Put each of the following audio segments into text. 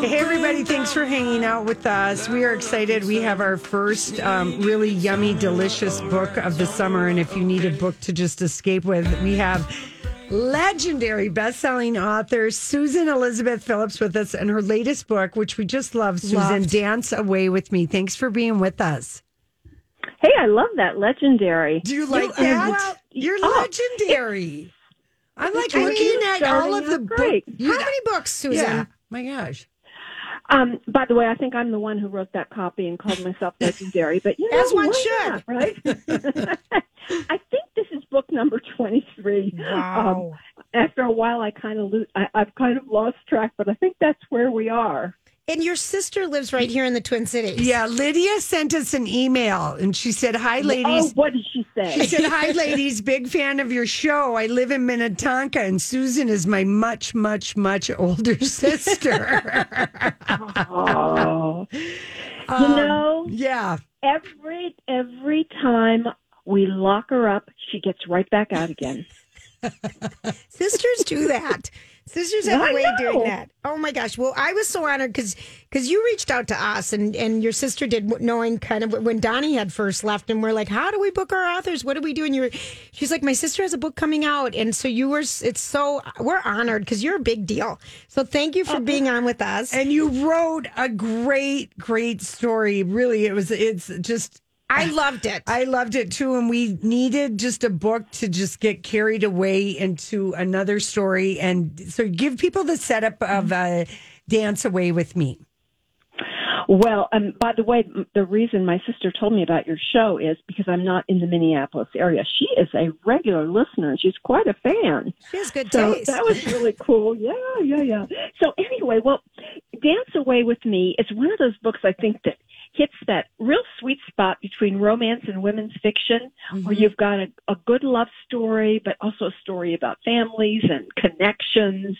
Hey, everybody, thanks for hanging out with us. We are excited. We have our first um, really yummy, delicious book of the summer. And if you need a book to just escape with, we have legendary best-selling author Susan Elizabeth Phillips with us and her latest book, which we just love, Susan, Loved. Dance Away With Me. Thanks for being with us. Hey, I love that legendary. Do you like You- that? Well, you're oh, legendary. I'm like looking at all of the books. How many books, Susan? Yeah. My gosh. Um, by the way, I think I'm the one who wrote that copy and called myself legendary. But you know, As one should. not, right? I think this is book number 23. Wow. Um, after a while, I kind of lo- I, I've kind of lost track, but I think that's where we are. And your sister lives right here in the Twin Cities. Yeah, Lydia sent us an email and she said, Hi, ladies. Oh, what did she say? She said, Hi, ladies. Big fan of your show. I live in Minnetonka, and Susan is my much, much, much older sister. oh, you Um, know, yeah. every every time we lock her up, she gets right back out again. Sisters do that. Sisters have a way of doing that. Oh my gosh! Well, I was so honored because because you reached out to us and and your sister did, knowing kind of when Donnie had first left, and we're like, how do we book our authors? What do we do? And you were, she's like, my sister has a book coming out, and so you were. It's so we're honored because you're a big deal. So thank you for oh. being on with us. And you wrote a great, great story. Really, it was, it's just, I loved it. I loved it too. And we needed just a book to just get carried away into another story. And so give people the setup of uh, Dance Away with Me. Well, um, by the way, the reason my sister told me about your show is because I'm not in the Minneapolis area. She is a regular listener and she's quite a fan. she has good So taste. that was really cool. Yeah, yeah, yeah. So anyway, well, Dance Away with Me is one of those books I think that hits that real sweet spot between romance and women's fiction, where you've got a, a good love story, but also a story about families and connections,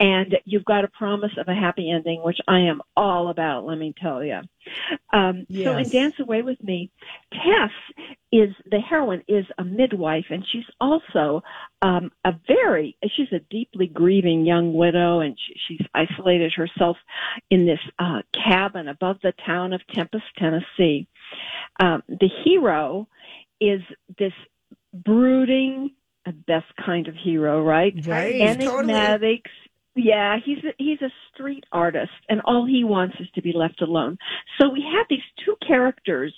and you've got a promise of a happy ending, which I am all about. Let me tell you. Um, So in Dance Away with Me, Tess is the heroine is a midwife, and she's also um, a very she's a deeply grieving young widow, and she, she's isolated herself in this uh, cabin above the town of Tempest, Tennessee. Um, the hero is this brooding, uh, best kind of hero, right? Right. Enigmatic. Yeah, he's a, he's a street artist, and all he wants is to be left alone. So we have these two characters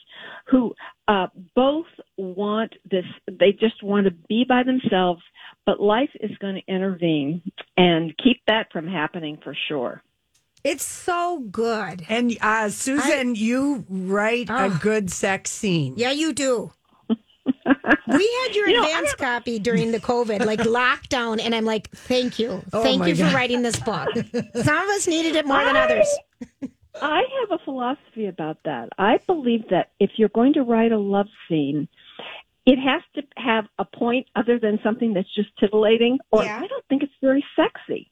who uh, both want this. They just want to be by themselves, but life is going to intervene and keep that from happening for sure. It's so good. And uh, Susan, you write a Oh. good sex scene. Yeah, you do. we had your You know, advance copy during the COVID, like lockdown, and I'm like, thank you. Oh, thank my you for writing this book. Some of us needed it more than others. I have a philosophy about that. I believe that if you're going to write a love scene, it has to have a point other than something that's just titillating, or Yeah. I don't think it's very sexy.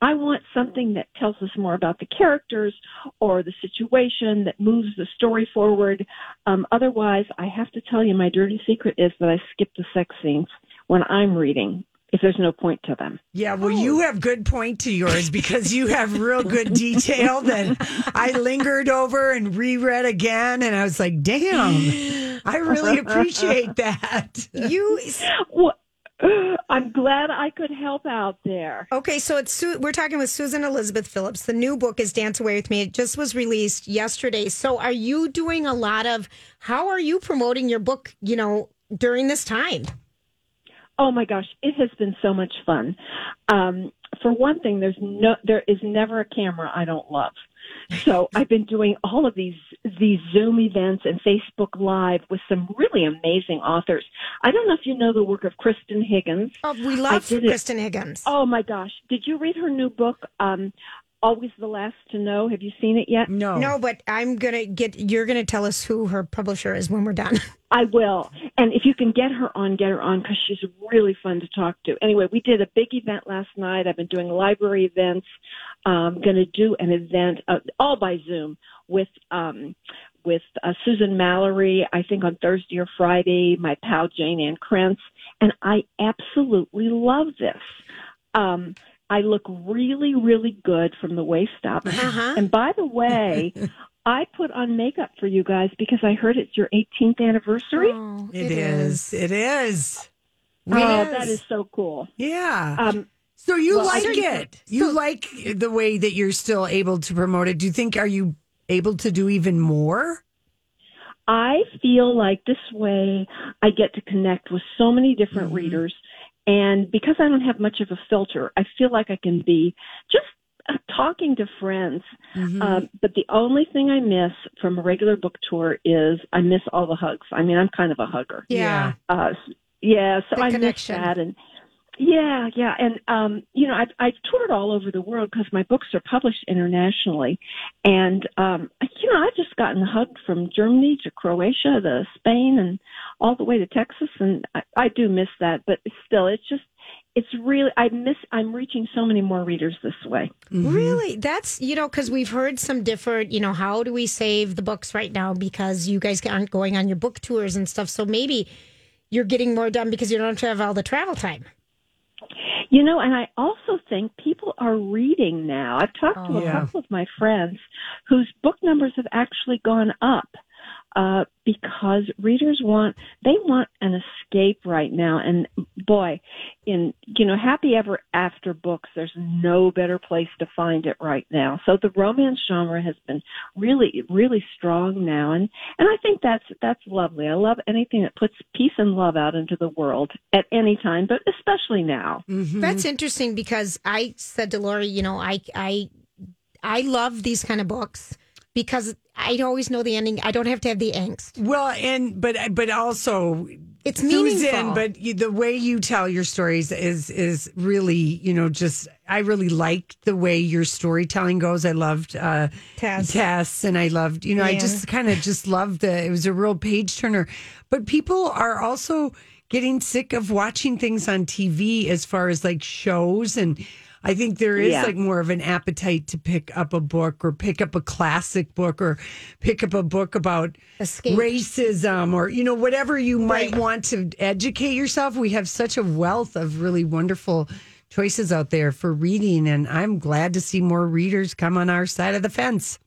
I want something that tells us more about the characters or the situation that moves the story forward. Um, otherwise, I have to tell you, my dirty secret is that I skip the sex scenes when I'm reading if there's no point to them. Yeah, well, you have good point to yours because you have real good detail that I lingered over and reread again, and I was like, "Damn, I really appreciate that." You Well, I'm glad I could help out there. okay? So it's Su- we're talking with Susan Elizabeth Phillips. The new book is Dance Away with Me. It just was released yesterday. So are you doing a lot of? How are you promoting your book? You know, during this time. Oh my gosh, it has been so much fun. Um, for one thing, there's no, there is never a camera I don't love. So I've been doing all of these these Zoom events and Facebook Live with some really amazing authors. I don't know if you know the work of Kristan Higgins. Oh, we love. Kristan Higgins. Oh my gosh, did you read her new book? Um, Always the last to know. Have you seen it yet? No, No, but I'm gonna get. You're gonna tell us who her publisher is when we're done. I will. And if you can get her on, get her on because she's really fun to talk to. Anyway, we did a big event last night. I've been doing library events. Um, going to do an event uh, all by Zoom with um, with uh, Susan Mallery. I think on Thursday or Friday. My pal Jayne Ann Krentz, and I absolutely love this. Um, I look really, really good from the waist up. Uh-huh. And by the way, I put on makeup for you guys because I heard it's your 18th anniversary. Oh, it is. It is. Oh, Yes. that is so cool. Yeah. Um, so you well, like I- it. You like the way that you're still able to promote it. Do you think are you able to do even more? I feel like this way I get to connect with so many different readers. And because I don't have much of a filter, I feel like I can be just uh, talking to friends. Um, but the only thing I miss from a regular book tour is I miss all the hugs. I mean, I'm kind of a hugger. Yeah. Uh, yeah, so The I connection. miss that. And yeah, yeah. And, um, you know, I've, I've toured all over the world because my books are published internationally. And, um, you know, I've just gotten hugged from Germany to Croatia to Spain and all the way to Texas. And I, I do miss that, but still, it's just, it's really, I miss, I'm reaching so many more readers this way. Really? That's, you know, because we've heard some different, you know, how do we save the books right now because you guys aren't going on your book tours and stuff. So maybe you're getting more done because you don't have all the travel time. You know, and I also think people are reading now. I've talked to a oh, Yeah. couple of my friends whose book numbers have actually gone up uh, because readers want they want an escape right now. And boy, in you know, happy ever after books, there's no better place to find it right now. So the romance genre has been really, really strong now, and and I think that's that's lovely. I love anything that puts peace and love out into the world at any time, but especially now. That's interesting because I said to Lori, you know, I, I, I love these kind of books because I always know the ending. I don't have to have the angst. Well, and but but also It's Susan, meaningful. but you, the way you tell your stories is is really you know just I really like the way your storytelling goes. I loved uh, Tess. Tess, and I loved you know I Yeah. just kind of just loved the it was a real page turner. But people are also getting sick of watching things on TV as far as like shows and. I think there is Yeah. like more of an appetite to pick up a book or pick up a classic book or pick up a book about Escape. racism or you know whatever you might Right. want to educate yourself we have such a wealth of really wonderful choices out there for reading and i'm glad to see more readers come on our side of the fence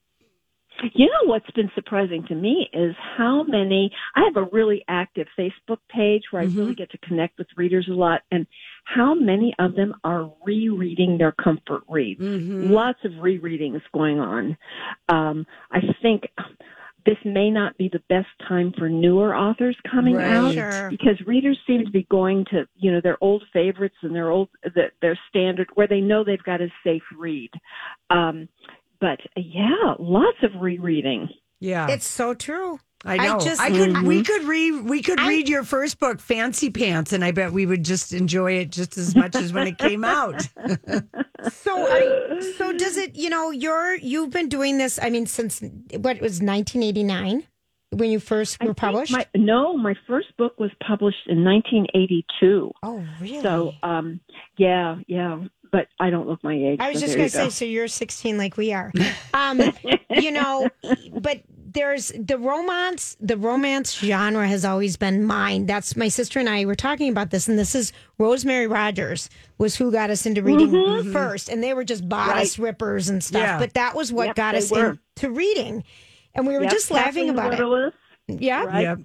You know what's been surprising to me is how many. I have a really active Facebook page where I mm-hmm. really get to connect with readers a lot, and how many of them are rereading their comfort reads. Lots of rereadings going on. Um, I think this may not be the best time for newer authors coming Right. out Sure. because readers seem to be going to you know their old favorites and their old their, their standard where they know they've got a safe read. Um, but yeah, lots of rereading. yeah It's so true. I know i, just, could we could read we could I- read your first book fancy pants and i bet we would just enjoy it just as much as when it came out So, are, so does it? You know, you're you've been doing this. I mean, since what it was 1989 when you first were think published. My, no, my first book was published in 1982. oh, really? So, um, yeah, yeah. But I don't look my age. I was so just going to you say, so you're 16 like we are. Um, you know, but there's the romance, the romance genre has always been mine. That's my sister and I were talking about this, and this is Rosemary Rogers was who got us into reading Mm-hmm. first, and they were just bodice rippers and stuff. Yeah. But that was what Yep, got us were. into reading, and we were Yep, just laughing Kathleen about Woodiwiss, it. Yeah, Right. Yep.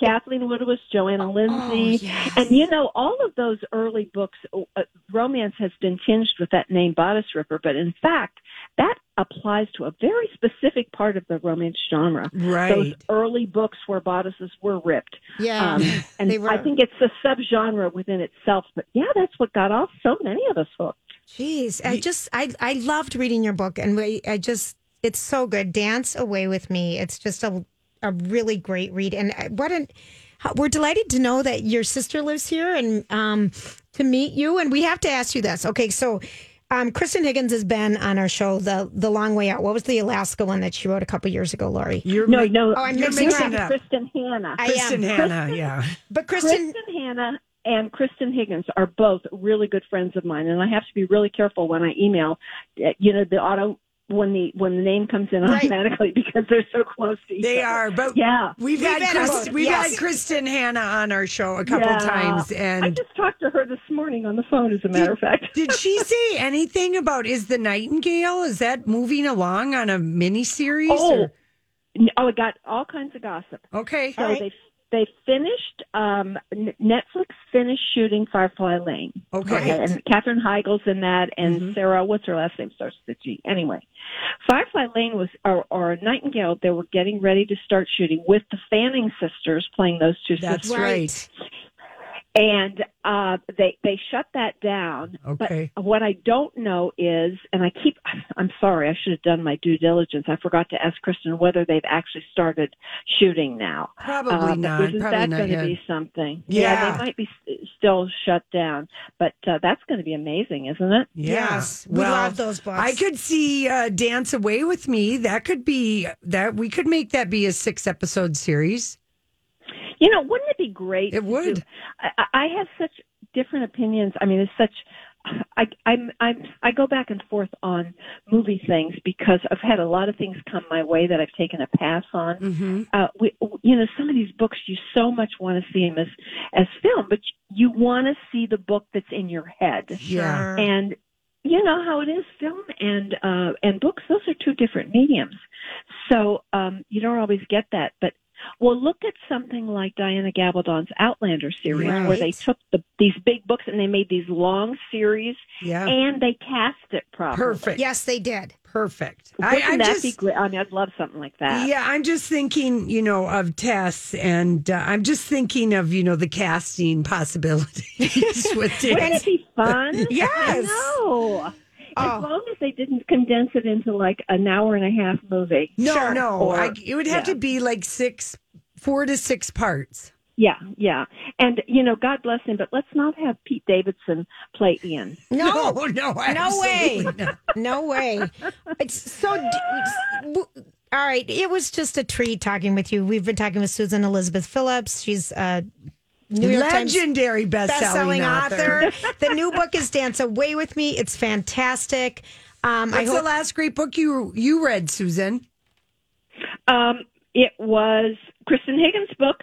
Kathleen Woodiwiss, Johanna Lindsey, yes. and you know all of those early books. Uh, romance has been tinged with that name, bodice ripper, but in fact, that applies to a very specific part of the romance genre. Right. Those early books where bodices were ripped. yeah. Um, and They were. I think it's a subgenre within itself. But yeah, that's what got off so many of us hooked. Jeez, I just I I loved reading your book, and we, I just it's so good. Dance away with me. It's just a a really great read, and what an we're delighted to know that your sister lives here and um to meet you. And we have to ask you this. Okay, so. Um, Kristan Higgins has been on our show, the the long way out. What was the Alaska one that she wrote a couple years ago, Lori? you're No, mi- no, Oh, I'm you're mixing mixing up. Kristin Hannah. I kristen hannah yeah But Kristen, Kristin Hannah and Kristen Higgins are both really good friends of mine, and I have to be really careful when I email. uh, You know, the auto when the when the name comes in Right. automatically because they're so close to each They other. They are, but Yeah. we've, We've had had Chris, we've yes. had Kristin Hannah on our show a couple Yeah. times, I just talked to her this morning on the phone, as a matter of fact. did she say anything about is the Nightingale? Is that moving along on a mini series? Oh, oh, it got all kinds of gossip. okay. So All right. they they finished. Um, Netflix finished shooting Firefly Lane. Okay. and Katherine Heigl's in that, and Mm-hmm. Sarah, what's her last name? Starts with a G. Anyway, Firefly Lane was, or, or Nightingale. They were getting ready to start shooting with the Fanning sisters playing those two That's sisters, right. And uh, they they shut that down. Okay. But what I don't know is, and I keep, I'm sorry, I should have done my due diligence. I forgot to ask Kristen whether they've actually started shooting now. Probably but not. Isn't Probably that going to be something? Yeah. they might be still shut down, but uh, that's going to be amazing, isn't it? Yeah. Yes, we love those books. I could see uh, Dance Away with Me. That could be that we could make that be a six episode series. You know, wouldn't it be great? It would. do- I, I have such different opinions. I mean, it's such. I, I'm, I'm, I go back and forth on movie things because I've had a lot of things come my way that I've taken a pass on. Mm-hmm. Uh, we, you know, some of these books you so much want to see them as, as film, but you want to see the book that's in your head. Yeah. And you know how it is, film and uh, and books; those are two different mediums. So um, you don't always get that. But well, look at something like Diana Gabaldon's Outlander series, where they took the, these big books and they made these long series, Yeah. and they cast it properly. Perfect. yes, they did. Perfect. Wouldn't I'm that just, be great? I mean, I'd love something like that. Yeah, I'm just thinking, you know, of Tess, and uh, I'm just thinking of, you know, the casting possibilities with Wouldn't it be fun? Yes. No. As Oh. long as they didn't condense it into like an hour and a half movie. No, Sure. no, Or- I, it would have yeah. to be like six, four to six parts. Yeah, yeah. And, you know, God bless him, but let's not have Pete Davidson play Ian. No, no, no, no way, not. no way. It's so. d- All right, it was just a treat talking with you. We've been talking with Susan Elizabeth Phillips. She's a New York Times Legendary best-selling, best-selling author. author. the new book is Dance Away with Me. It's fantastic. Um, I What's the last great book you you read, Susan? Um, it was Kristan Higgins' book.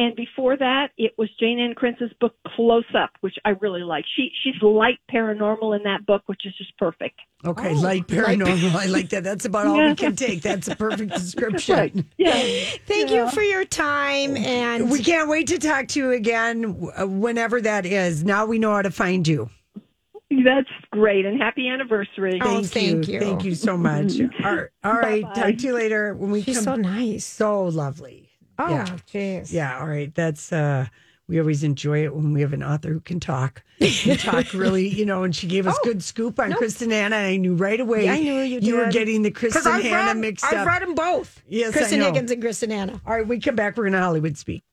And before that, it was Jayne Ann Krentz's book Close Up, which I really like. She she's light paranormal in that book, which is just perfect. Okay, Oh, light paranormal. I like that. That's about all Yeah. we can take. That's a perfect description. Yeah. thank you for your time and We can't wait to talk to you again uh, whenever that is. Now we know how to find you. That's great. And happy anniversary. Oh, thank you. Thank you so much. all right, all right. Bye-bye. talk to you later when we she's come. so nice. so lovely. Oh, Yeah. jeez. Yeah, all right. That's uh we always enjoy it when we have an author who can talk. And talk really, you know, and she gave us good scoop on Kristen Hanna. And I knew right away Yeah, I knew you you were getting the Kristen I've Hanna read, mixed I've up. read them both. Yes, I Kristen know. Higgins and Kristen Anna. All right, we come back. We're going to Hollywood speak.